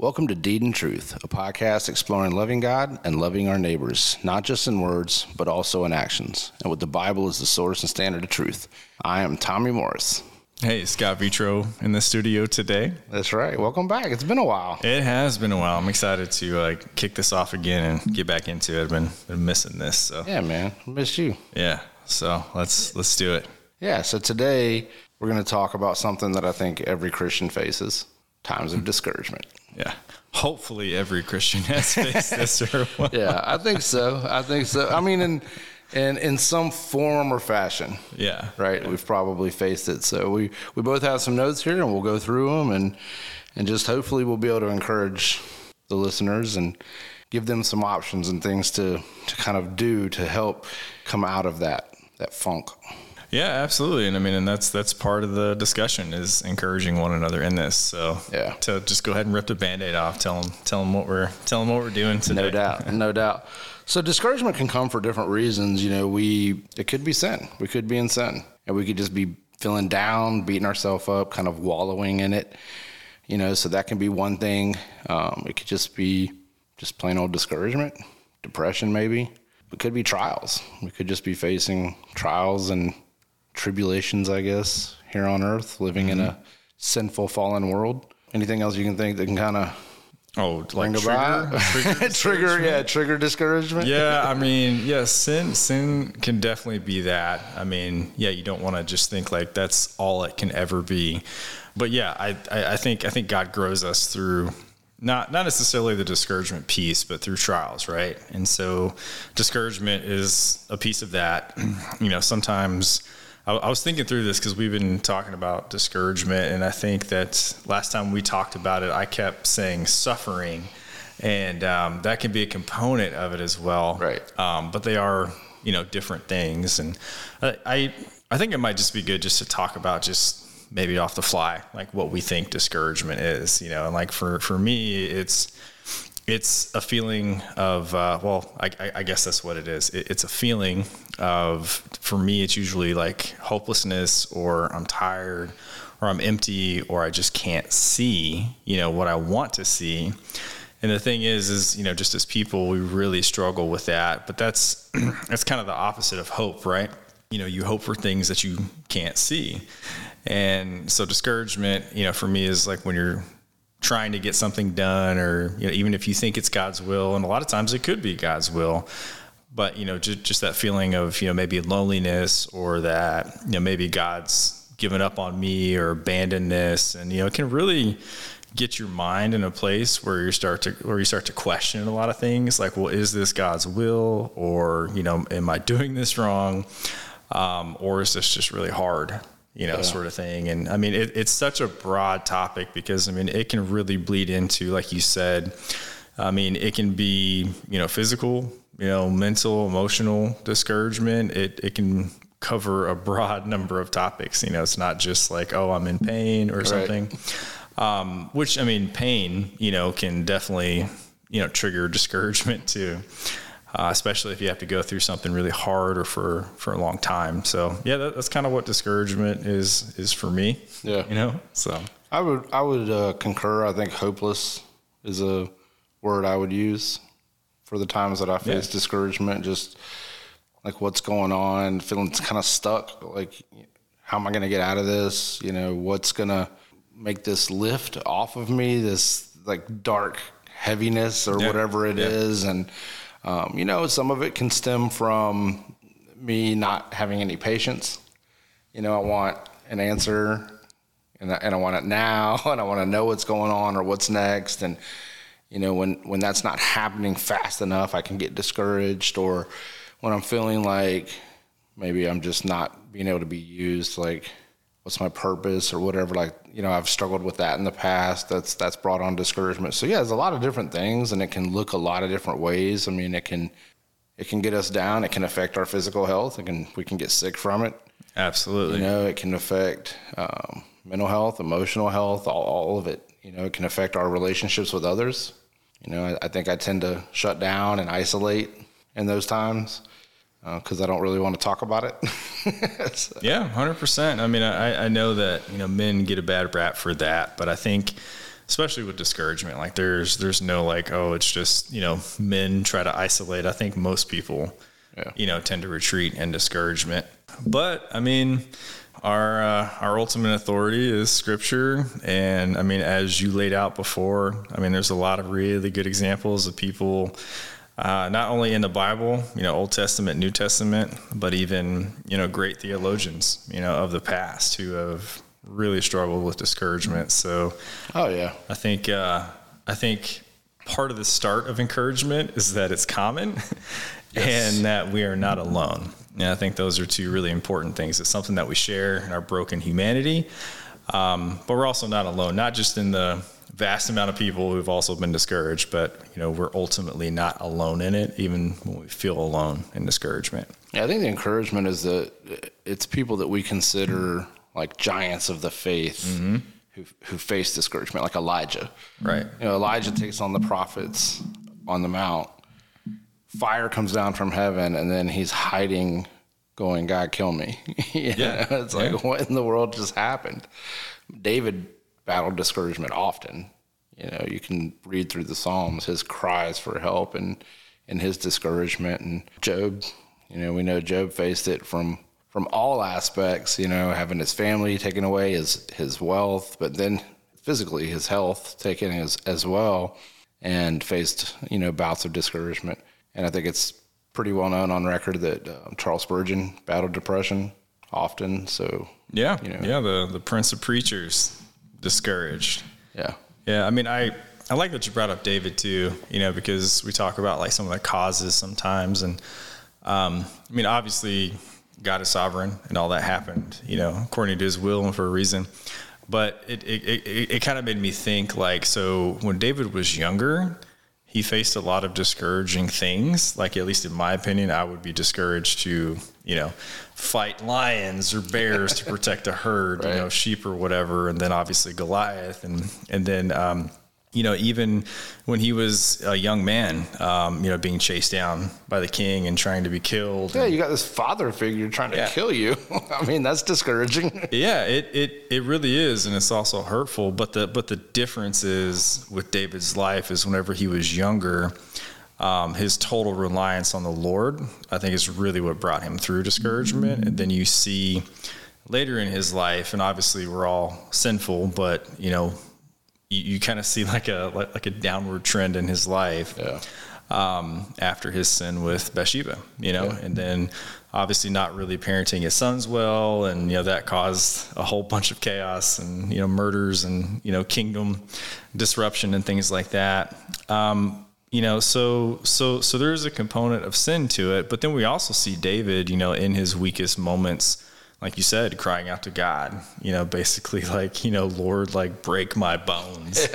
Welcome to Deed and Truth, a podcast exploring loving God and loving our neighbors, not just in words, but also in actions, and with the Bible as the source and standard of truth. I am Tommy Morris. Hey, Scott Vitro in the studio today. That's right. Welcome back. It's been a while. It has been a while. I'm excited to uh, kick this off again and get back into it. I've been, been missing this. So Yeah, man. I missed you. yeah, so let's let's do it. Yeah, so today we're going to talk about something that I think every Christian faces times of discouragement. Yeah, hopefully every Christian has faced this or what. Yeah, I think so. I think so. I mean, in, in, in some form or fashion. Yeah, right? We've probably faced it. So we, we both have some notes here, and we'll go through them, and and just hopefully we'll be able to encourage the listeners and give them some options and things to to kind of do to help come out of that that funk. Yeah, absolutely. And I mean, and that's that's part of the discussion is encouraging one another in this. So Yeah. to just go ahead and rip the band-aid off. Tell them tell them what we're tell them what we're doing today. No doubt, no doubt. So discouragement can come for different reasons. You know, we it could be sin. We could be in sin, and we could just be feeling down, beating ourselves up, kind of wallowing in it. You know, so that can be one thing. Um, it could just be just plain old discouragement, depression, maybe. It could be trials. We could just be facing trials and tribulations, I guess, here on earth, living in a mm-hmm. sinful, fallen world. Anything else you can think that can kind of Oh, bring like about trigger, trigger, yeah, trigger discouragement. yeah, I mean, yeah, sin sin can definitely be that. I mean, yeah, you don't want to just think like that's all it can ever be. But yeah, I, I, I think I think God grows us through not not necessarily the discouragement piece, but through trials, right? And so discouragement is a piece of that. you know, sometimes I, I was thinking through this because we've been talking about discouragement, and I think that last time we talked about it, I kept saying suffering, and um, that can be a component of it as well. Right. Um, but they are, you know, different things, and I, I I think it might just be good just to talk about just maybe off the fly, like what we think discouragement is, you know, and like for for me, it's it's a feeling of uh, well I, I- guess that's what it is. It, it's a feeling of for me it's usually like hopelessness or i'm tired or i'm empty or i just can't see you know what i want to see. And the thing is is you know just as people we really struggle with that. But that's that's kind of the opposite of hope right? You know you hope for things that you can't see. And so discouragement you know for me is like when you're trying to get something done or you know, even if you think it's God's will and a lot of times it could be God's will but you know just, just that feeling of you know maybe loneliness or that you know maybe God's given up on me or abandoned this and you know it can really get your mind in a place where you start to where you start to question a lot of things like well is this God's will? Or you know am I doing this wrong? Um, or is this just really hard you know, sort of thing. And I mean, it, it's such a broad topic because I mean, it can really bleed into, like you said, I mean, it can be, you know, physical, you know, mental, emotional discouragement. It, it can cover a broad number of topics. You know, it's not just like, oh, I'm in pain or something. Um, which I mean, pain, you know, can definitely, you know, trigger discouragement too uh, especially if you have to go through something really hard or for for a long time. So yeah, that, that's kind of what discouragement is is for me. Yeah. you know. So I would I would uh, concur. I think hopeless is a word I would use for the times that I face Yeah. discouragement. Just like what's going on, feeling kind of stuck. Like how am I going to get out of this? You know, what's going to make this lift off of me? This like dark heaviness or Yeah. whatever it Yeah. is, and um, you know, some of it can stem from me not having any patience. You know, I want an answer and I, and I want it now, and I want to know what's going on or what's next. And you know, when when that's not happening fast enough, I can get discouraged. Or when I'm feeling like maybe I'm just not being able to be used, like what's my purpose or whatever. Like you know, I've struggled with that in the past. That's that's brought on discouragement. So yeah, there's a lot of different things, and it can look a lot of different ways. I mean, it can it can get us down. It can affect our physical health. It can we can get sick from it. absolutely, You know, it can affect um, mental health, emotional health, all, all of it. You know, it can affect our relationships with others. You know, I, I think I tend to shut down and isolate in those times because I don't really want to talk about it. So- yeah, hundred percent. I mean, I I know that you know men get a bad rap for that, but I think especially with discouragement. Like there's there's no like oh it's just you know men try to isolate. I think most people Yeah. you know tend to retreat in discouragement. But I mean. Our uh, our ultimate authority is Scripture, and I mean, as you laid out before, I mean, there's a lot of really good examples of people uh, not only in the Bible, you know, Old Testament, New Testament, but even you know great theologians, you know, of the past who have really struggled with discouragement. So Oh yeah. I think uh, I think part of the start of encouragement is that it's common, and that we are not alone. And I think those are two really important things. It's something that we share in our broken humanity, um, but we're also not alone. Not just in the vast amount of people who've also been discouraged, but you know we're ultimately not alone in it, even when we feel alone in discouragement. Yeah, I think the encouragement is that it's people that we consider like giants of the faith mm-hmm. who who face discouragement, like Elijah. Right. You know, Elijah takes on the prophets on the mount. Fire comes down from heaven, and then he's hiding, going, "God, kill me." Yeah. know, it's like, Yeah. what in the world just happened? David battled discouragement often. You know, you can read through the Psalms, his cries for help and and his discouragement. And Job, you know, we know Job faced it from from all aspects. You know, having his family taken away, his his wealth, but then physically his health taken as as well, and faced you know bouts of discouragement. And I think it's pretty well known on record that uh, Charles Spurgeon battled depression often. So Yeah. You know. Yeah. The the Prince of Preachers discouraged. yeah, Yeah, I mean, I I like that you brought up David too. You know, because we talk about like some of the causes sometimes, and um, I mean, obviously, God is sovereign, and all that happened, you know, according to His will and for a reason. But it it it, it kind of made me think like, so when David was younger. He faced a lot of discouraging things. Like, at least in my opinion, I would be discouraged to, you know, fight lions or bears to protect a herd, you know, sheep or whatever, and then obviously Goliath, and and then um, you know even when he was a young man, um, you know, being chased down by the king and trying to be killed. yeah, you got this father figure trying to kill you. I mean, that's discouraging. Yeah, it, it it really is, and it's also hurtful. But the but the difference is with David's life is whenever he was younger, um, his total reliance on the Lord, I think, is really what brought him through discouragement. And then you see later in his life, and obviously we're all sinful, but you know, you, you kind of see like a like, like a downward trend in his life Yeah. um, after his sin with Bathsheba, you know, and then obviously not really parenting his sons well, and you know that caused a whole bunch of chaos and you know murders and you know kingdom disruption and things like that. Um, you know, so so so there is a component of sin to it, but then we also see David, you know, in his weakest moments. Like you said, crying out to God, you know, basically like, you know, Lord, like break my bones.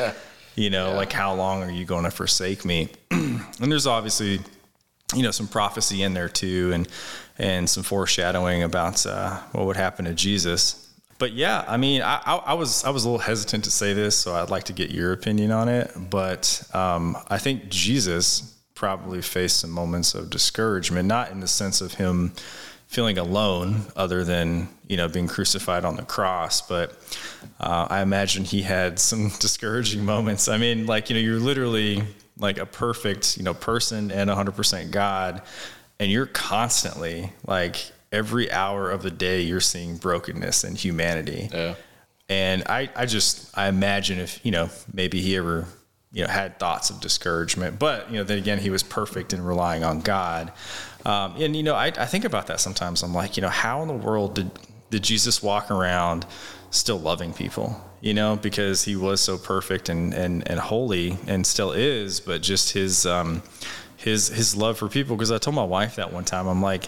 You know, like how long are you going to forsake me? and there's obviously, you know, some prophecy in there too, and and some foreshadowing about uh, what would happen to Jesus. But yeah, I mean, I, I, I was I was a little hesitant to say this, so I'd like to get your opinion on it. But um, I think Jesus probably faced some moments of discouragement, not in the sense of him feeling alone other than you know being crucified on the cross but uh, i imagine he had some discouraging moments i mean like you know you're literally like a perfect you know person and 100% god and you're constantly like every hour of the day you're seeing brokenness and humanity Yeah. and I, I just I imagine if you know maybe he ever you know had thoughts of discouragement, but you know then again he was perfect in relying on God. Um, and you know I, I think about that sometimes. I'm like you know how in the world did did Jesus walk around still loving people? You know because he was so perfect and and and holy and still is, but just his um, his his love for people. Because I told my wife that one time I'm like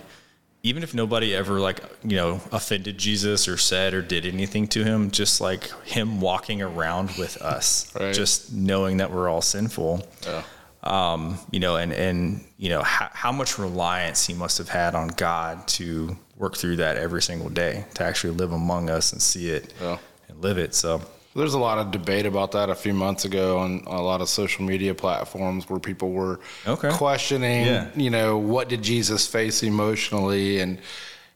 even if nobody ever like you know offended Jesus or said or did anything to him, just like him walking around with us, Right. just knowing that we're all sinful, Yeah. um, you know, and and you know how, how much reliance he must have had on God to work through that every single day, to actually live among us and see it Yeah. and live it. So There's a lot of debate about that a few months ago on a lot of social media platforms where people were Okay. questioning, Yeah. you know, what did Jesus face emotionally? And,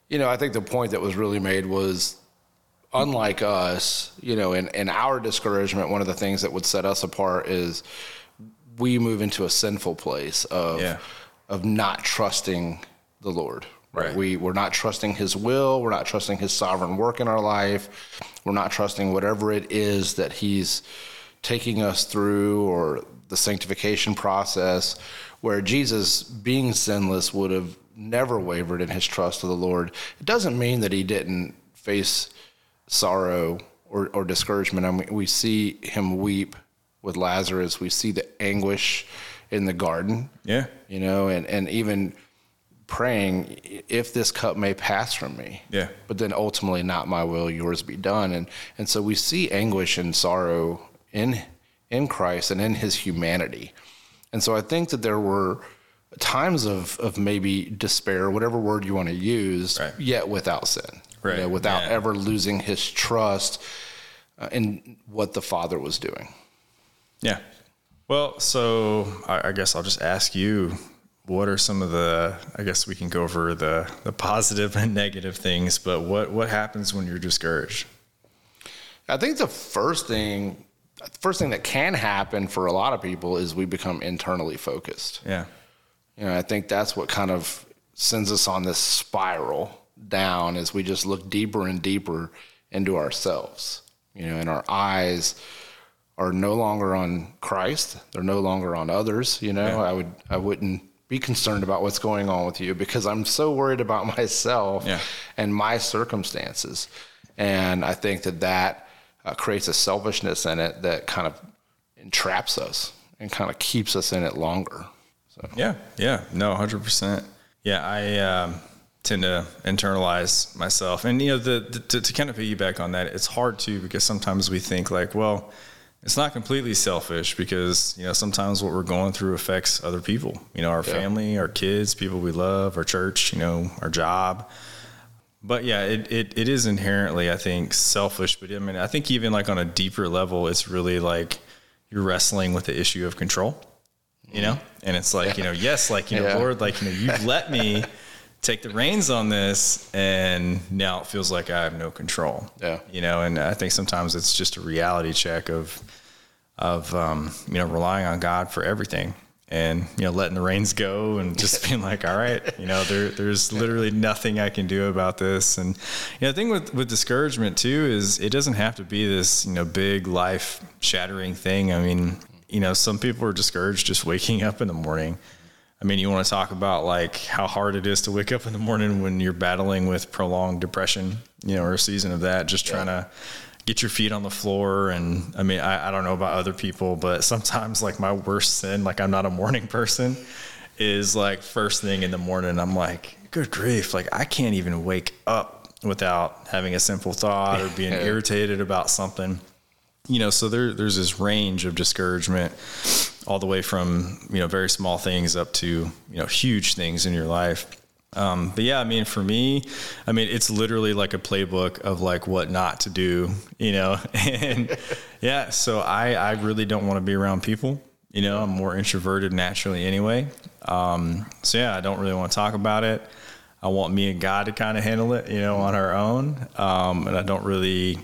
you know, I think the point that was really made was unlike us, you know, in, in our discouragement, one of the things that would set us apart is we move into a sinful place of Yeah. of not trusting the Lord. Right. We we're not trusting his will, we're not trusting his sovereign work in our life. We're not trusting whatever it is that he's taking us through or the sanctification process where Jesus being sinless would have never wavered in his trust of the Lord. It doesn't mean that he didn't face sorrow or, or discouragement. I mean, we see him weep with Lazarus. We see the anguish in the garden Yeah. you know, and, and even praying, if this cup may pass from me. Yeah. But then ultimately, not my will, yours be done. And, and so we see anguish and sorrow in, in Christ and in his humanity. And so I think that there were times of, of maybe despair, whatever word you want to use, Right. yet without sin, you Right. know, without Yeah. ever losing his trust uh, in what the Father was doing. Yeah. Well, so I, I guess I'll just ask you, what are some of the? I guess we can go over the the positive and negative things, but what what happens when you're discouraged? I think the first thing, the first thing that can happen for a lot of people is we become internally focused. Yeah. You know, I think that's what kind of sends us on this spiral down as we just look deeper and deeper into ourselves. You know, and our eyes are no longer on Christ; they're no longer on others. You know, I would, I wouldn't be concerned about what's going on with you because I'm so worried about myself Yeah. and my circumstances. And I think that that uh, creates a selfishness in it that kind of entraps us and kind of keeps us in it longer. So. Yeah, yeah, no, hundred percent. Yeah, I um, tend to internalize myself, and you know, the, the to, to kind of piggyback on that, it's hard to because sometimes we think like, well, it's not completely selfish because you know sometimes what we're going through affects other people. You know, our family, our kids, people we love, our church, you know, our job. But yeah, it, it, it is inherently, I think, selfish. But I mean, I think even like on a deeper level, it's really like you're wrestling with the issue of control you know mm. and it's like you know yes like you know Yeah. lord like you know you've let me take the reins on this and now it feels like i have no control. Yeah. you know and i think sometimes it's just a reality check of of um, you know relying on god for everything and you know letting the reins go and just being like all right you know there there's literally nothing i can do about this. And you know the thing with with discouragement too is it doesn't have to be this you know big life shattering thing. I mean you know some people are discouraged just waking up in the morning I mean, you want to talk about like how hard it is to wake up in the morning when you're battling with prolonged depression, you know, or a season of that, just trying to get your feet on the floor. And I mean, I, I don't know about other people, but sometimes like my worst sin, like I'm not a morning person, is like first thing in the morning, I'm like, good grief, like I can't even wake up without having a simple thought or being irritated about something you know, so there there's this range of discouragement all the way from, you know, very small things up to, you know, huge things in your life. Um, but yeah, I mean, for me, I mean, it's literally like a playbook of like what not to do, you know, and yeah, so I, I really don't want to be around people, you know, I'm more introverted naturally anyway. Um, so yeah, I don't really want to talk about it. I want me and God to kind of handle it, you know, on our own. Um, and I don't really,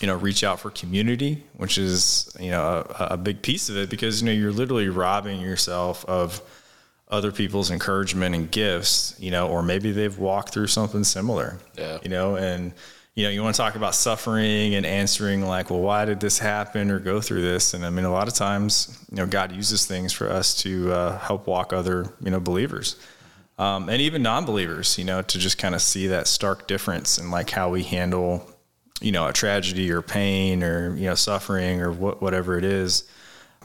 you know, reach out for community, which is, you know, a, a big piece of it because, you know, you're literally robbing yourself of other people's encouragement and gifts, you know, or maybe they've walked through something similar, Yeah. you know, and, you know, you want to talk about suffering and answering like, well, why did this happen or go through this? And I mean, a lot of times, you know, God uses things for us to uh, help walk other, you know, believers um, and even non-believers, you know, to just kind of see that stark difference in like how we handle, you know, a tragedy or pain or you know suffering or what, whatever it is.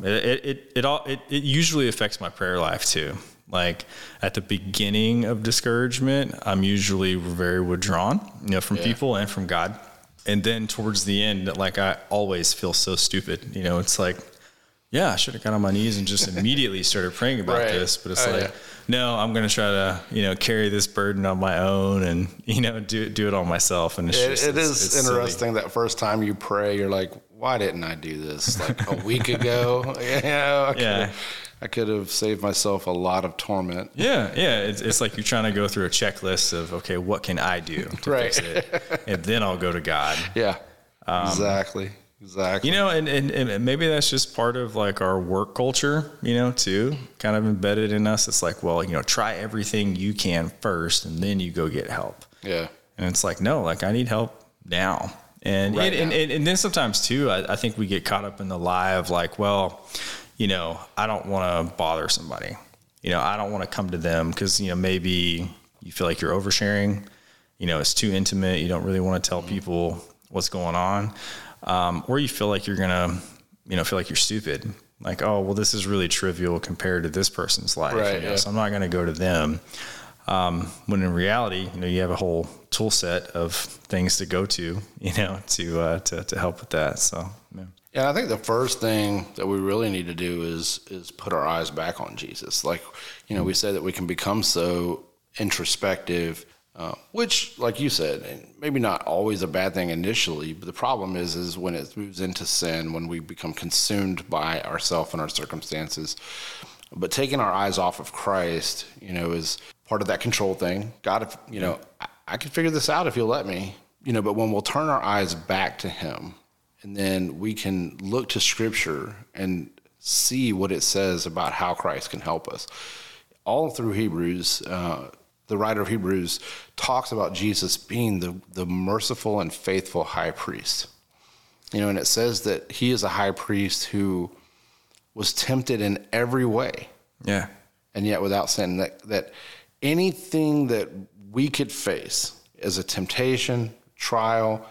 It it it all it, it usually affects my prayer life too. Like at the beginning of discouragement, I'm usually very withdrawn, you know, from people and from God. And then towards the end, like I always feel so stupid. You know, it's like, yeah, I should have got on my knees and just immediately started praying about Right. this. But it's Oh, like, yeah. no, I'm going to try to, you know, carry this burden on my own and, you know, do do it all myself. And it's It, just, it it's- is it's silly. interesting that first time you pray, you're like, why didn't I do this like a week ago? you know, I Yeah. I could have saved myself a lot of torment. Yeah, yeah. It's, it's like you're trying to go through a checklist of okay, what can I do to Right. fix it, and then I'll go to God. Yeah, um, exactly, exactly. You know, and, and, and maybe that's just part of like our work culture, you know, too, kind of embedded in us. It's like, well, you know, try everything you can first and then you go get help. yeah, And it's like, no, like I need help now. And, Right and, now. and, and then sometimes too, I, I think we get caught up in the lie of like, well, you know, I don't want to bother somebody. You know, I don't want to come to them because, you know, maybe you feel like you're oversharing. You know, it's too intimate. You don't really want to tell mm-hmm. people what's going on. Um, or you feel like you're to, you know, feel like you're stupid. Like, oh, well, this is really trivial compared to this person's life. Right, you know, yeah. So I'm not to go to them. Um, when in reality, you know, you have a whole tool set of things to go to, you know, to uh, to to help with that. So, yeah. Yeah, I think the first thing that we really need to do is is put our eyes back on Jesus. Like, you know, we say that we can become so introspective, uh, which, like you said, and maybe not always a bad thing initially. But the problem is, is when it moves into sin, when we become consumed by ourself and our circumstances. But taking our eyes off of Christ, you know, is part of that control thing. God, if, you know, I, I can figure this out if you'll let me, you know. But when we'll turn our eyes back to Him, and then we can look to Scripture and see what it says about how Christ can help us. All through Hebrews, uh, the writer of Hebrews talks about Jesus being the, the merciful and faithful high priest. You know, and it says that he is a high priest who was tempted in every way yeah, and yet without sin. That, that anything that we could face as a temptation, trial,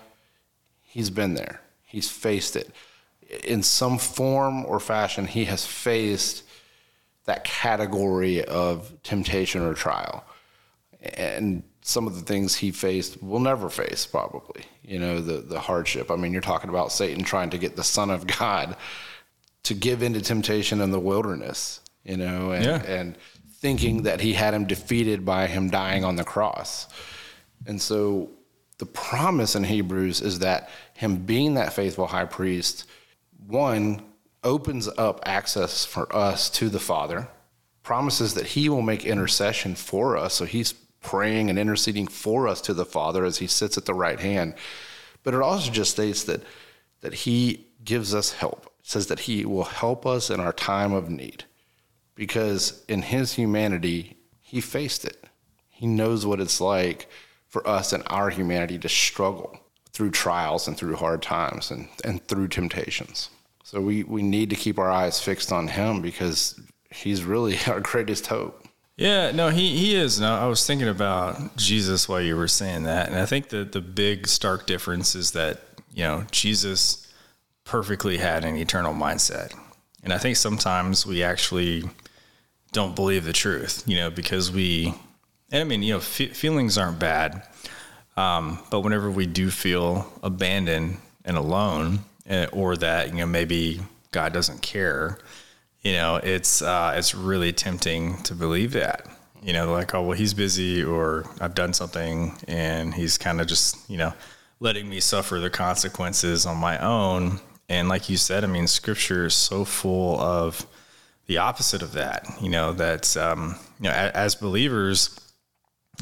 he's been there. He's faced it. In some form or fashion, he has faced that category of temptation or trial. And some of the things he faced will never face, probably. You know, the, the hardship. I mean, you're talking about Satan trying to get the Son of God to give into temptation in the wilderness, you know, and, Yeah. and thinking that he had him defeated by him dying on the cross. And so the promise in Hebrews is that him being that faithful high priest, one, opens up access for us to the Father, promises that he will make intercession for us. So he's praying and interceding for us to the Father as he sits at the right hand. But it also just states that that he gives us help. It says that he will help us in our time of need. Because in his humanity, he faced it. He knows what it's like for us in our humanity to struggle through trials and through hard times and, and through temptations. So we, we need to keep our eyes fixed on him because he's really our greatest hope. Yeah. No, he he is. No, I was thinking about Jesus while you were saying that, and I think that the big stark difference is that you know Jesus perfectly had an eternal mindset, and I think sometimes we actually don't believe the truth, you know, because we, and I mean, you know, fe- feelings aren't bad, um, but whenever we do feel abandoned and alone, eh, or that you know maybe God doesn't care, you know, it's uh, it's really tempting to believe that. You know, like oh well, he's busy, or I've done something, and he's kind of just you know letting me suffer the consequences on my own. And like you said, I mean, Scripture is so full of the opposite of that. You know that um, you know as believers,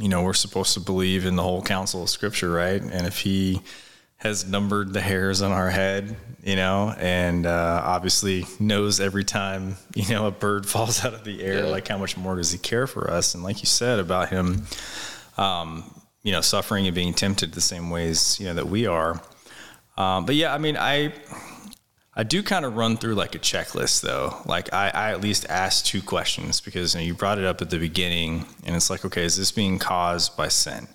you know we're supposed to believe in the whole counsel of Scripture, right? And if He has numbered the hairs on our head, you know, and uh, obviously knows every time you know a bird falls out of the air, Yeah. like how much more does He care for us? And like you said about Him, um, you know, suffering and being tempted the same ways you know that we are. Um, but yeah, I mean, I I do kind of run through like a checklist though. Like I, I at least ask two questions because you, know, you brought it up at the beginning, and it's like, okay, is this being caused by sin?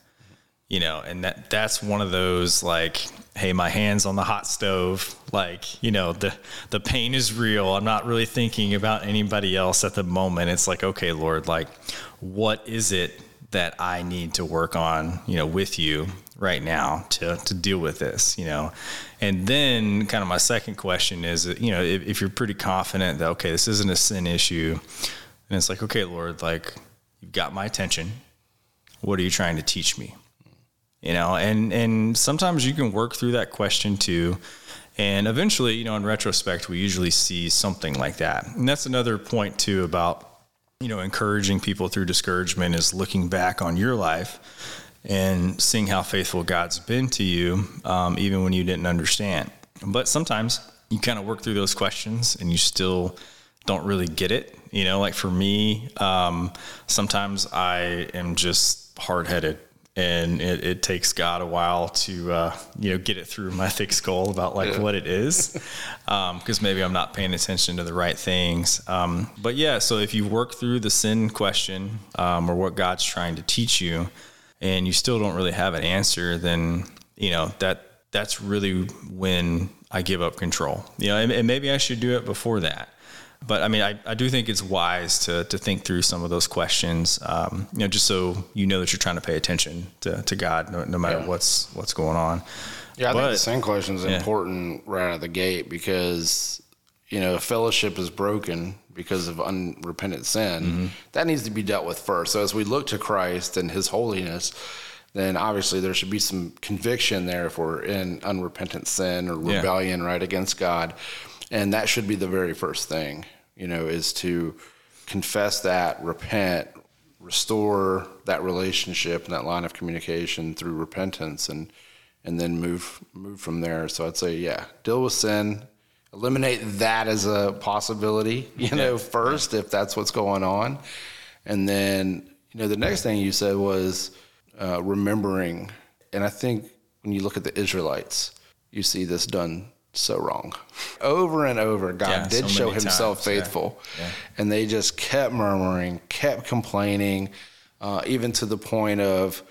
You know, and that that's one of those like, hey, my hands on the hot stove, like you know, the the pain is real. I'm not really thinking about anybody else at the moment. It's like, okay, Lord, like, what is it that I need to work on, you know, with you right now to to deal with this, you know. And then kind of my second question is, you know, if, if you're pretty confident that okay, this isn't a sin issue, and it's like, okay, Lord, like you've got my attention. What are you trying to teach me? You know, and and sometimes you can work through that question too, And eventually, you know, in retrospect, we usually see something like that. And that's another point too about, you know, encouraging people through discouragement is looking back on your life and seeing how faithful God's been to you, um, even when you didn't understand. But sometimes you kind of work through those questions and you still don't really get it. You know, like for me, um, sometimes I am just hard headed and it, it, takes God a while to uh, you know get it through my thick skull about like yeah. what it is, because um, maybe I'm not paying attention to the right things. Um, but yeah, so if you work through the sin question um, or what God's trying to teach you, and you still don't really have an answer, then you know that that's really when I give up control. You know, and, and maybe I should do it before that but I mean, I, I do think it's wise to, to think through some of those questions, um, you know, just so you know that you're trying to pay attention to, to God, no, no matter yeah. what's what's going on. Yeah, I but, think the same question is yeah. important right out of the gate because you know fellowship is broken because of unrepentant sin. Mm-hmm. That needs to be dealt with first. So as we look to Christ and His holiness, then obviously there should be some conviction there if we're in unrepentant sin or rebellion yeah. right against God and that should be the very first thing you know is to confess that repent restore that relationship and that line of communication through repentance and and then move move from there. So i'd say yeah deal with sin. Eliminate that as a possibility you know yeah. first if that's what's going on. And then you know the next thing you said was uh, remembering. And i think when you look at the israelites you see this done so wrong. Over and over, God yeah, did so show himself times. faithful. Yeah. Yeah. And they just kept murmuring, kept complaining, uh, even to the point of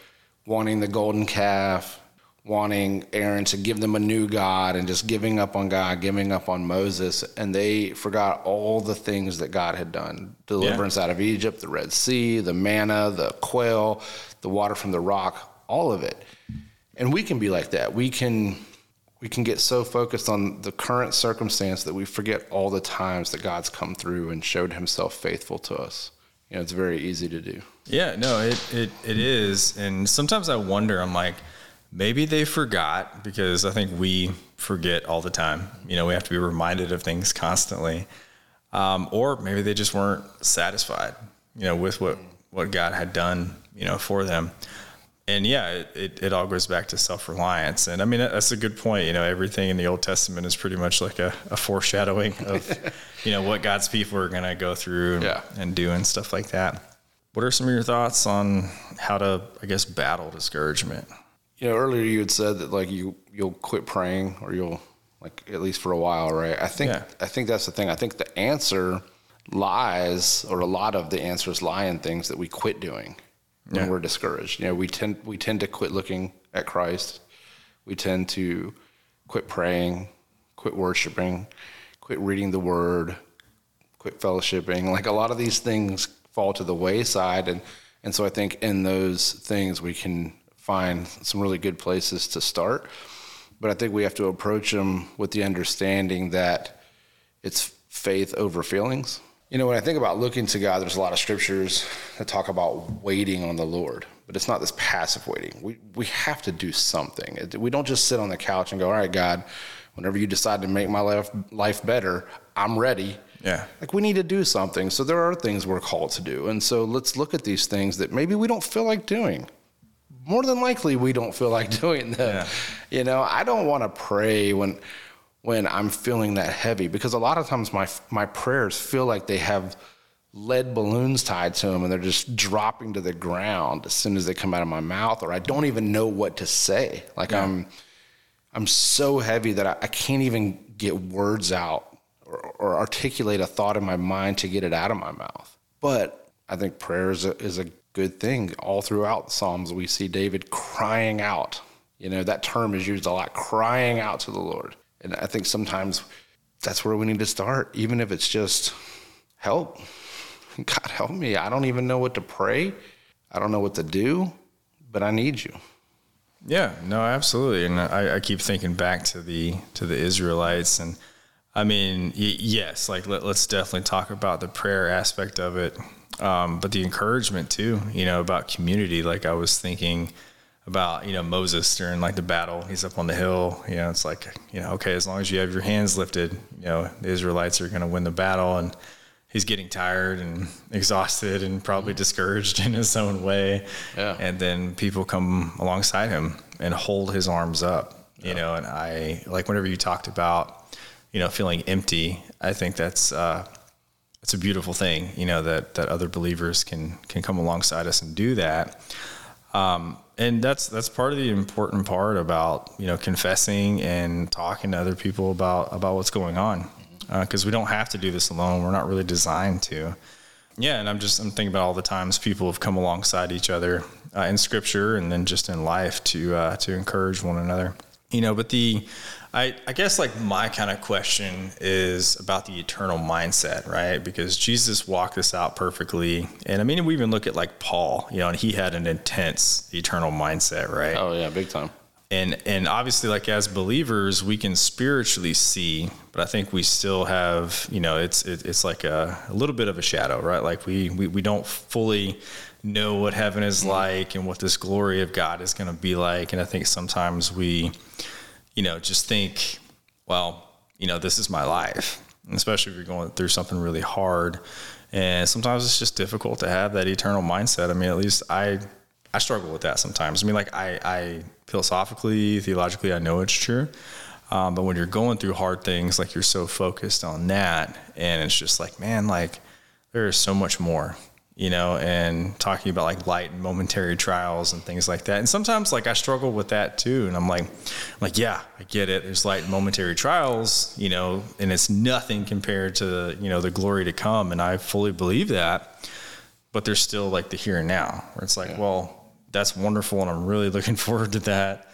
wanting the golden calf, wanting Aaron to give them a new God, and just giving up on God, giving up on Moses. And they forgot all the things that God had done deliverance out of Egypt, the Red Sea, the manna, the quail, the water from the rock, all of it. And we can be like that. We can we can get so focused on the current circumstance that we forget all the times that God's come through and showed himself faithful to us. You know, it's very easy to do. Yeah, no, it, it, it is. And sometimes I wonder, I'm like, maybe they forgot because I think we forget all the time. You know, we have to be reminded of things constantly. Um, or maybe they just weren't satisfied, you know, with what, what God had done, you know, for them and yeah, it, it, it, all goes back to self reliance. And I mean, that's a good point. You know, everything in the Old Testament is pretty much like a, a foreshadowing of, you know, what God's people are going to go through and, yeah. and do and stuff like that. What are some of your thoughts on how to, I guess, battle discouragement? You know, earlier you had said that like you you'll quit praying or you'll like at least for a while, right? I think yeah. I think that's the thing. I think the answer lies, or a lot of the answers lie in things that we quit doing when yeah. we're discouraged. You know, we tend we tend to quit looking at Christ. We tend to quit praying, quit worshiping, quit reading the Word, quit fellowshipping. Like a lot of these things fall to the wayside, and and so I think in those things we can find some really good places to start. But I think we have to approach them with the understanding that it's faith over feelings you know, when I think about looking to God, there's a lot of scriptures that talk about waiting on the Lord, but it's not this passive waiting. We, we have to do something. We don't just sit on the couch and go, all right, God, whenever you decide to make my life, life better, I'm ready. Yeah. Like we need to do something. So there are things we're called to do. And so let's look at these things that maybe we don't feel like doing. More than likely, we don't feel like doing them. Yeah. You know, I don't want to pray when when I'm feeling that heavy because a lot of times my my prayers feel like they have lead balloons tied to them and they're just dropping to the ground as soon as they come out of my mouth or I don't even know what to say. Like yeah. I'm I'm so heavy that I, I can't even get words out or, or, articulate a thought in my mind to get it out of my mouth. But I think prayer is a, is a good thing. All throughout the Psalms, we see David crying out. You know, that term is used a lot, crying out to the Lord. And I think sometimes that's where we need to start, even if it's just help. God help me. I don't even know what to pray. I don't know what to do, but I need you. Yeah, no, absolutely. And I, I keep thinking back to the to the Israelites, and I mean, y- yes, like let, us definitely talk about the prayer aspect of it, um, but the encouragement too. You know, about community. Like I was thinking about you know Moses during like the battle. He's up on the hill. You know, it's like you know, okay, as long as you have your hands lifted, you know, the Israelites are going to win the battle. And he's getting tired and exhausted and probably discouraged in his own way. Yeah. And then people come alongside him and hold his arms up. You yeah. know, and I like whenever you talked about, you know, feeling empty. I think that's uh, it's a beautiful thing. You know that that other believers can can come alongside us and do that. Um, and that's that's part of the important part about you know confessing and talking to other people about about what's going on because uh, we don't have to do this alone. We're not really designed to. Yeah and i'm just i'm thinking about all the times people have come alongside each other uh, in scripture and then just in life to uh, to encourage one another you know but the I, I guess like my kind of question is about the eternal mindset, right? Because Jesus walked this out perfectly. And I mean, we even look at like Paul, you know, and he had an intense eternal mindset, right? Oh, yeah, big time. And, and obviously, like as believers, we can spiritually see, but I think we still have, you know, it's it, it's like a, a little bit of a shadow, right? Like we we, we don't fully know what heaven is mm-hmm. like and what this glory of God is going to be like. And I think sometimes we, you know, just think, well, you know, this is my life, and especially if you're going through something really hard. And sometimes it's just difficult to have that eternal mindset. I mean, at least I, I struggle with that sometimes. I mean, like I, I philosophically, theologically, I know it's true. Um, but when you're going through hard things, like you're so focused on that, and it's just like, man, like there is so much more you know, and talking about like light and momentary trials and things like that. And sometimes like I struggle with that too. And I'm like, I'm like, yeah, I get it. There's light and momentary trials, you know, and it's nothing compared to, you know, the glory to come. And I fully believe that, but there's still like the here and now where it's like, yeah. well, that's wonderful. And I'm really looking forward to that.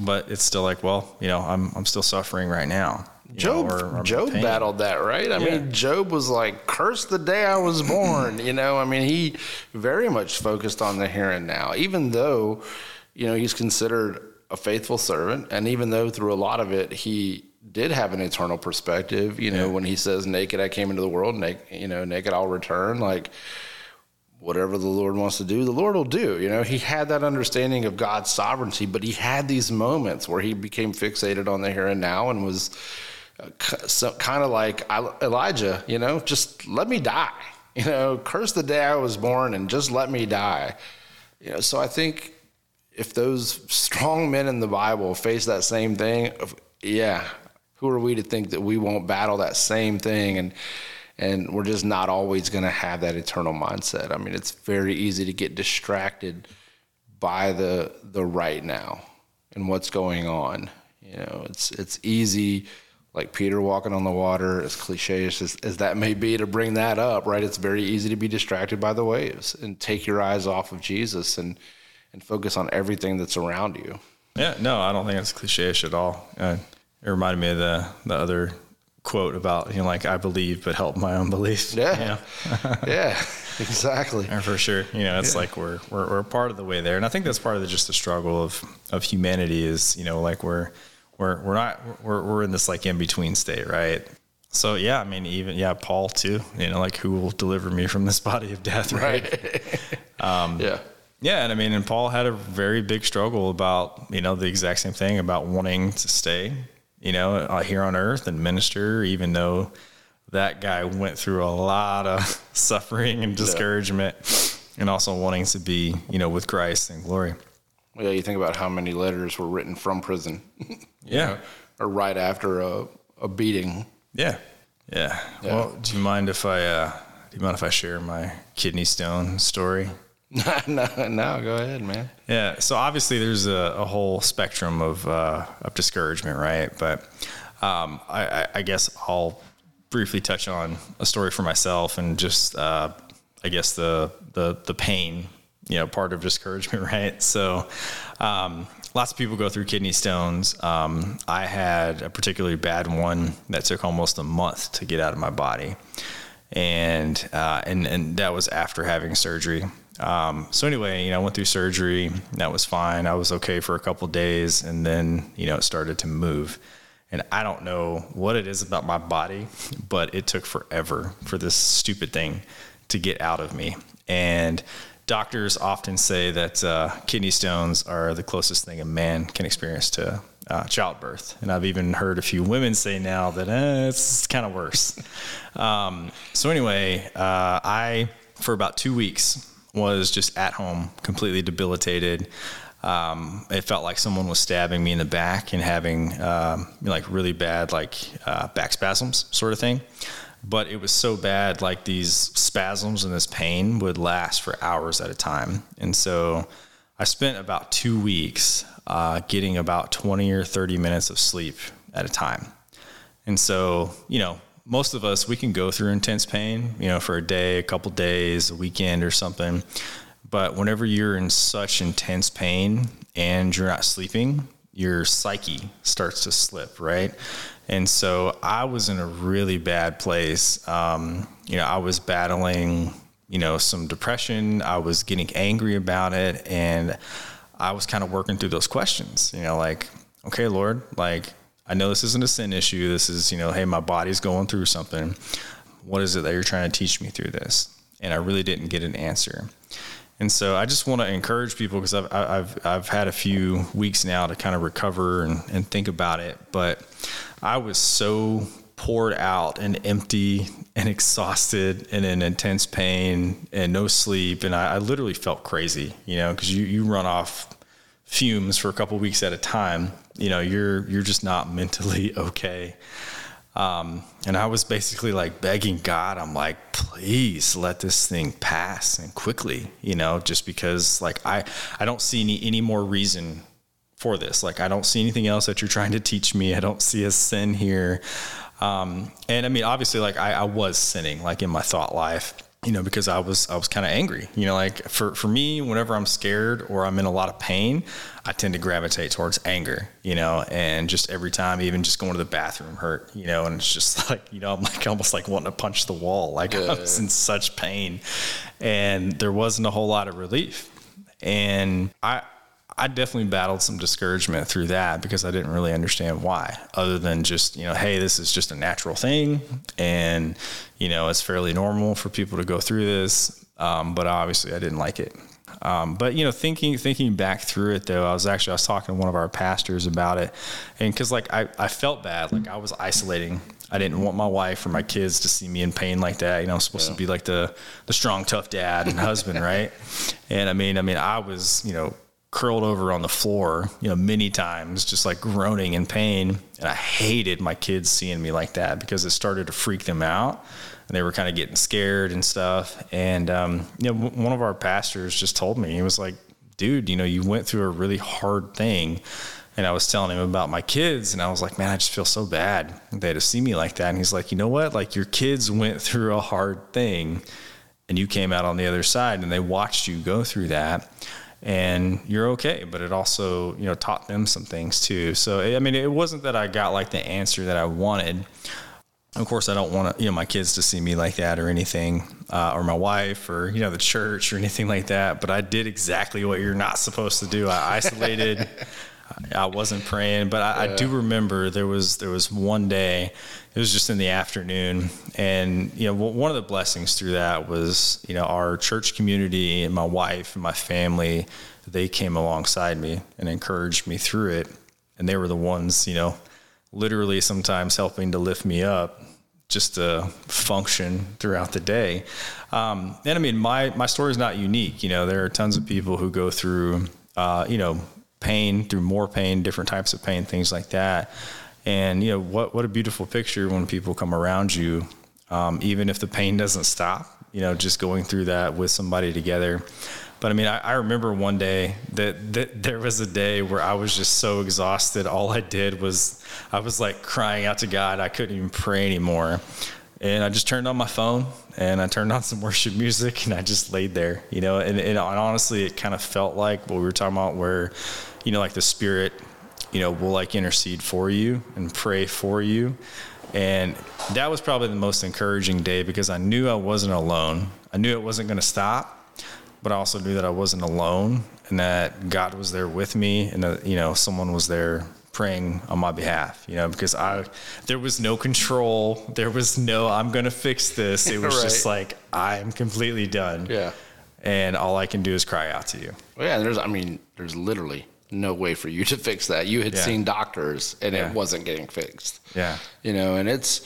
But it's still like, well, you know, I'm, I'm still suffering right now. Job, know, or, or Job battled that, right? I yeah. mean, Job was like, "Curse the day I was born." you know, I mean, he very much focused on the here and now, even though, you know, he's considered a faithful servant, and even though through a lot of it he did have an eternal perspective. You know, yeah. when he says, "Naked I came into the world, naked, you know, naked I'll return," like whatever the Lord wants to do, the Lord will do. You know, he had that understanding of God's sovereignty, but he had these moments where he became fixated on the here and now and was so kind of like Elijah, you know, just let me die. You know, curse the day I was born and just let me die. You know, so I think if those strong men in the Bible face that same thing, yeah, who are we to think that we won't battle that same thing and and we're just not always going to have that eternal mindset. I mean, it's very easy to get distracted by the the right now and what's going on. You know, it's it's easy like Peter walking on the water, as cliche as, as that may be to bring that up, right? It's very easy to be distracted by the waves and take your eyes off of Jesus and, and focus on everything that's around you. Yeah, no, I don't think it's cliche-ish at all. Uh, it reminded me of the, the other quote about, you know, like, I believe, but help my own belief. Yeah. You know? yeah, exactly. And for sure. You know, it's yeah. like we're, we're, we're part of the way there. And I think that's part of the, just the struggle of, of humanity is, you know, like we're, we're we're not we're we're in this like in between state, right? So yeah, I mean, even yeah, Paul too. You know, like who will deliver me from this body of death, right? right. um, yeah, yeah, and I mean, and Paul had a very big struggle about you know the exact same thing about wanting to stay, you know, uh, here on earth and minister, even though that guy went through a lot of suffering and discouragement, yeah. and also wanting to be you know with Christ and glory. Yeah, you think about how many letters were written from prison. Yeah. Know, or right after a, a beating. Yeah. yeah. yeah. Well, do you mind if I uh, do you mind if I share my kidney stone story? no, no, go ahead, man. Yeah. So obviously, there's a, a whole spectrum of uh, of discouragement, right? But um, I, I, guess I'll briefly touch on a story for myself and just uh, I guess the the the pain you know part of discouragement, right? So, um, lots of people go through kidney stones. Um, I had a particularly bad one that took almost a month to get out of my body, and uh, and and that was after having surgery. Um, so anyway, you know, I went through surgery. That was fine. I was okay for a couple days, and then you know it started to move. And I don't know what it is about my body, but it took forever for this stupid thing to get out of me. And doctors often say that uh, kidney stones are the closest thing a man can experience to uh, childbirth. And I've even heard a few women say now that eh, it's kind of worse. Um, so, anyway, uh, I, for about two weeks, was just at home, completely debilitated. Um, it felt like someone was stabbing me in the back and having um, like really bad like uh, back spasms, sort of thing but it was so bad like these spasms and this pain would last for hours at a time. And so i spent about two weeks uh, getting about 20 or 30 minutes of sleep at a time. And so you know most of us we can go through intense pain you know for a day a couple days a weekend or something. But whenever you're in such intense pain and you're not sleeping your psyche starts to slip right and so I was in a really bad place. Um, you know, I was battling, you know, some depression. I was getting angry about it. And I was kind of working through those questions, you know, like, okay, Lord, like, I know this isn't a sin issue. This is, you know, hey, my body's going through something. What is it that you're trying to teach me through this? And I really didn't get an answer. And so I just want to encourage people because I've, I've, I've had a few weeks now to kind of recover and, and think about it. But I was so poured out and empty and exhausted and in intense pain and no sleep. And I, I literally felt crazy, you know, because you, you run off fumes for a couple weeks at a time. You know, you're, you're just not mentally okay. Um, and I was basically like begging God, I'm like, please let this thing pass and quickly, you know, just because like I, I don't see any, any more reason for this. Like, I don't see anything else that you're trying to teach me. I don't see a sin here. Um, and I mean, obviously like I, I was sinning like in my thought life you know, because I was I was kind of angry. You know, like for for me, whenever I'm scared or I'm in a lot of pain, I tend to gravitate towards anger. You know, and just every time, even just going to the bathroom hurt. You know, and it's just like you know, I'm like almost like wanting to punch the wall. Like yeah. I was in such pain, and there wasn't a whole lot of relief. And I I definitely battled some discouragement through that because I didn't really understand why, other than just, you know, hey, this is just a natural thing. And, you know, it's fairly normal for people to go through this. Um, but obviously I didn't like it. Um, but you know, thinking thinking back through it though, I was actually I was talking to one of our pastors about it, and because like I, I felt bad, like I was isolating. I didn't want my wife or my kids to see me in pain like that. You know, I'm supposed yeah. to be like the the strong, tough dad and husband, right? And I mean, I mean, I was you know curled over on the floor, you know, many times, just like groaning in pain. And I hated my kids seeing me like that because it started to freak them out. And they were kind of getting scared and stuff. And, um, you know, one of our pastors just told me, he was like, dude, you know, you went through a really hard thing. And I was telling him about my kids, and I was like, man, I just feel so bad they had to see me like that. And he's like, you know what? Like, your kids went through a hard thing, and you came out on the other side, and they watched you go through that and you're okay. But it also, you know, taught them some things too. So, I mean, it wasn't that I got like the answer that I wanted. Of course, I don't want to, you know, my kids to see me like that or anything, uh, or my wife or, you know, the church or anything like that. But I did exactly what you're not supposed to do. I isolated. I wasn't praying, but I, yeah. I, do remember there was there was one day. It was just in the afternoon, and you know one of the blessings through that was you know our church community and my wife and my family. They came alongside me and encouraged me through it, and they were the ones you know, literally sometimes helping to lift me up just to function throughout the day. Um, and I mean, my my story is not unique. You know, there are tons of people who go through, uh, you know, pain, through more pain, different types of pain, things like that. And you know what what a beautiful picture when people come around you, um, even if the pain doesn't stop. You know, just going through that with somebody together. But I mean, I, I remember one day that, that there was a day where I was just so exhausted. All I did was I was like crying out to God. I couldn't even pray anymore. And I just turned on my phone and I turned on some worship music and I just laid there, you know. And, and honestly, it kind of felt like what we were talking about, where you know, like the Spirit, you know, will like intercede for you and pray for you. And that was probably the most encouraging day because I knew I wasn't alone. I knew it wasn't going to stop, but I also knew that I wasn't alone and that God was there with me and that, you know, someone was there praying on my behalf, you know, because I, there was no control. There was no, I'm going to fix this. It was right. just like, I'm completely done. Yeah and all I can do is cry out to you. Well, yeah, there's, I mean, there's literally no way for you to fix that. You had Yeah. seen doctors and Yeah. it wasn't getting fixed. Yeah. You know, and it's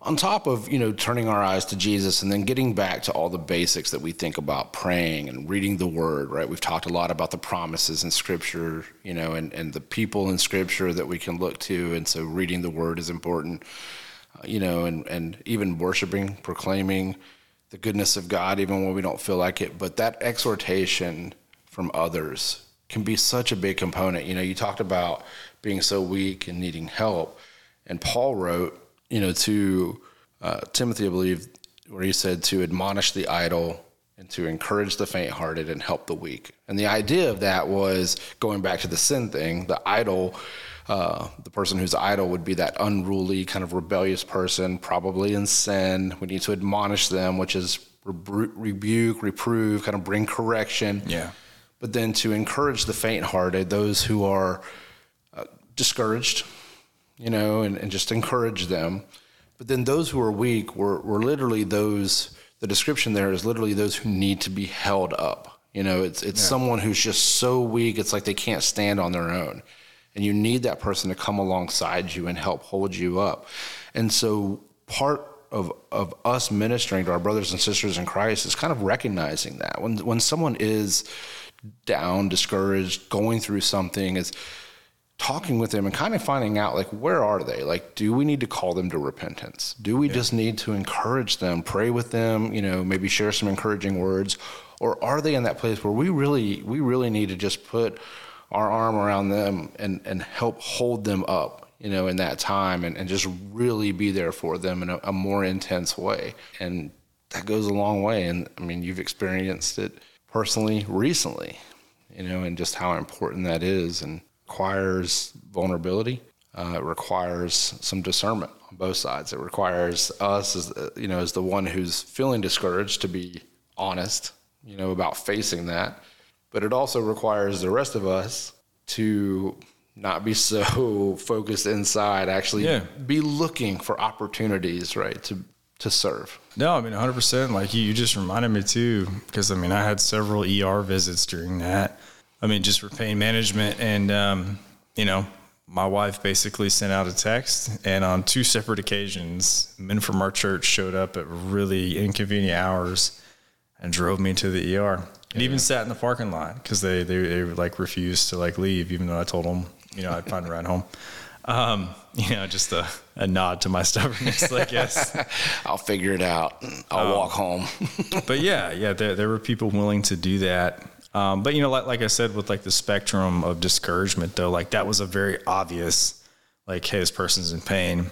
on top of, you know, turning our eyes to Jesus and then getting back to all the basics that we think about praying and reading the word, right? We've talked a lot about the promises in scripture, you know, and, and the people in scripture that we can look to. And so reading the word is important, uh, you know, and, and even worshiping, proclaiming the goodness of God, even when we don't feel like it. But that exhortation from others can be such a big component. You know, you talked about being so weak and needing help. And Paul wrote, you know, to uh, Timothy, I believe, where he said to admonish the idle and to encourage the faint hearted and help the weak. And the idea of that was going back to the sin thing, the idle, uh, the person who's idle would be that unruly, kind of rebellious person, probably in sin. We need to admonish them, which is rebu- rebuke, reprove, kind of bring correction Yeah. But then to encourage the faint-hearted, those who are uh, discouraged, you know, and, and just encourage them. But then those who are weak were, were literally those. The description there is literally those who need to be held up. You know, it's it's someone who's just so weak, it's like they can't stand on their own, and you need that person to come alongside you and help hold you up. And so part of of us ministering to our brothers and sisters in Christ is kind of recognizing that when when someone is down, discouraged, going through something, is talking with them and kind of finding out like where are they? Like do we need to call them to repentance? Do we just need to encourage them pray with them you know maybe share some encouraging words? Or are they in that place where we really we really need to just put our arm around them and and help hold them up you know in that time and, and just really be there for them in a, a more intense way? And that goes a long way. And i mean you've experienced it personally recently you know, and just how important that is and requires vulnerability. Uh, it requires some discernment on both sides. It requires us, as you know, as the one who's feeling discouraged, to be honest, you know, about facing that. But it also requires the rest of us to not be so focused inside. Actually, Yeah. be looking for opportunities, right, to to serve. No, I mean, 100%. Like you, you just reminded me too, because I mean, I had several ER visits during that. I mean, just for pain management. And, um, you know, my wife basically sent out a text, and on two separate occasions, men from our church showed up at really inconvenient hours and drove me to the ER. And even sat in the parking lot because they, they, they like refused to like leave, even though I told them, you know, I'd find a ride home. Um, you know, just a, a nod to my stubbornness, I guess. I'll figure it out. I'll walk home. but yeah, yeah, there, there were people willing to do that. Um, but you know, like, like I said, with like the spectrum of discouragement, though, like that was a very obvious, like, hey, this person's in pain.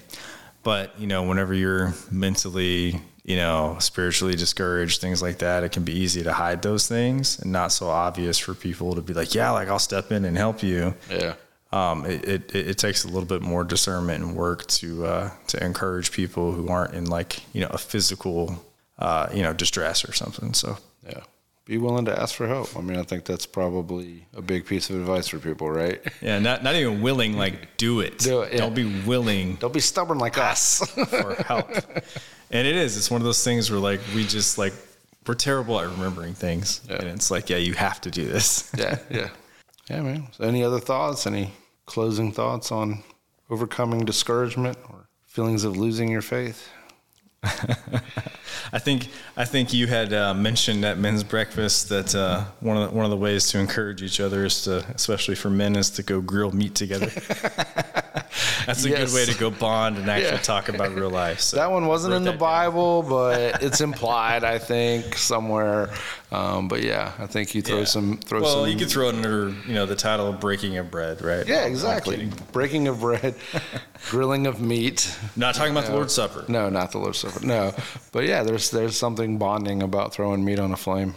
But you know, whenever you're mentally, you know, spiritually discouraged, things like that, it can be easy to hide those things and not so obvious for people to be like, yeah, like I'll step in and help you. yeah. Um, it, it, it takes a little bit more discernment and work to uh, to encourage people who aren't in like you know a physical uh, you know distress or something. So Yeah. Be willing to ask for help. I mean, I think that's probably a big piece of advice for people, right? yeah, not not even willing, like do it. Do it, yeah. Don't be willing Don't be stubborn like us. for help. And it is. It's one of those things where like we just like we're terrible at remembering things, Yeah. and it's like yeah, you have to do this. yeah, yeah. Yeah, man. So any other thoughts? Any closing thoughts on overcoming discouragement or feelings of losing your faith? I think I think you had uh, mentioned at men's breakfast that uh, one of the, one of the ways to encourage each other is to, especially for men, is to go grill meat together. That's a Yes. good way to go bond and actually Yeah. talk about real life. So That one wasn't in the. Bible, but it's implied, I think, somewhere. Um, but yeah, I think you throw Yeah. some throw well, some. you could throw it under you know the title of breaking of bread, right? yeah, exactly. Breaking of bread, grilling of meat. Not talking about the Lord's Supper. No, not the Lord's Supper. No, but yeah, there's there's something bonding about throwing meat on a flame.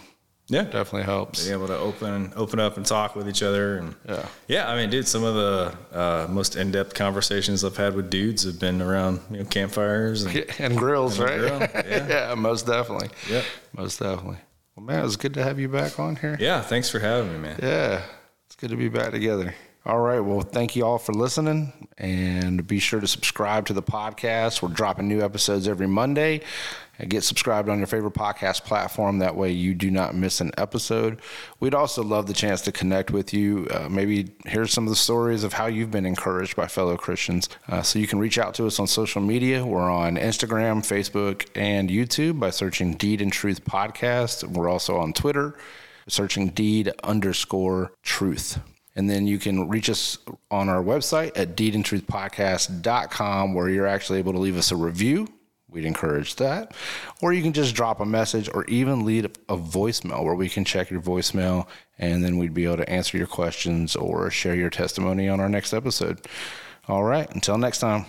Yeah, Definitely helps. being able to open open up and talk with each other and Yeah. yeah i mean dude some of the uh, most in-depth conversations i've had with dudes have been around you know campfires and And grills, right? grill, yeah. yeah, most definitely. Yep. Most definitely. Well, man, it was good to have you back on here. yeah thanks for having me man Yeah, it's good to be back together. All right. Well, thank you all for listening. And be sure to subscribe to the podcast. We're dropping new episodes every Monday. Get subscribed on your favorite podcast platform. That way you do not miss an episode. We'd also love the chance to connect with you. Uh, maybe hear some of the stories of how you've been encouraged by fellow Christians. Uh, so you can reach out to us on social media. We're on Instagram, Facebook, and YouTube by searching Deed and Truth Podcast. We're also on Twitter, searching Deed underscore Truth. And then you can reach us on our website at deedandtruthpodcast.com where you're actually able to leave us a review We'd encourage that. Or you can just drop a message or even leave a voicemail where we can check your voicemail and then we'd be able to answer your questions or share your testimony on our next episode. All right, until next time.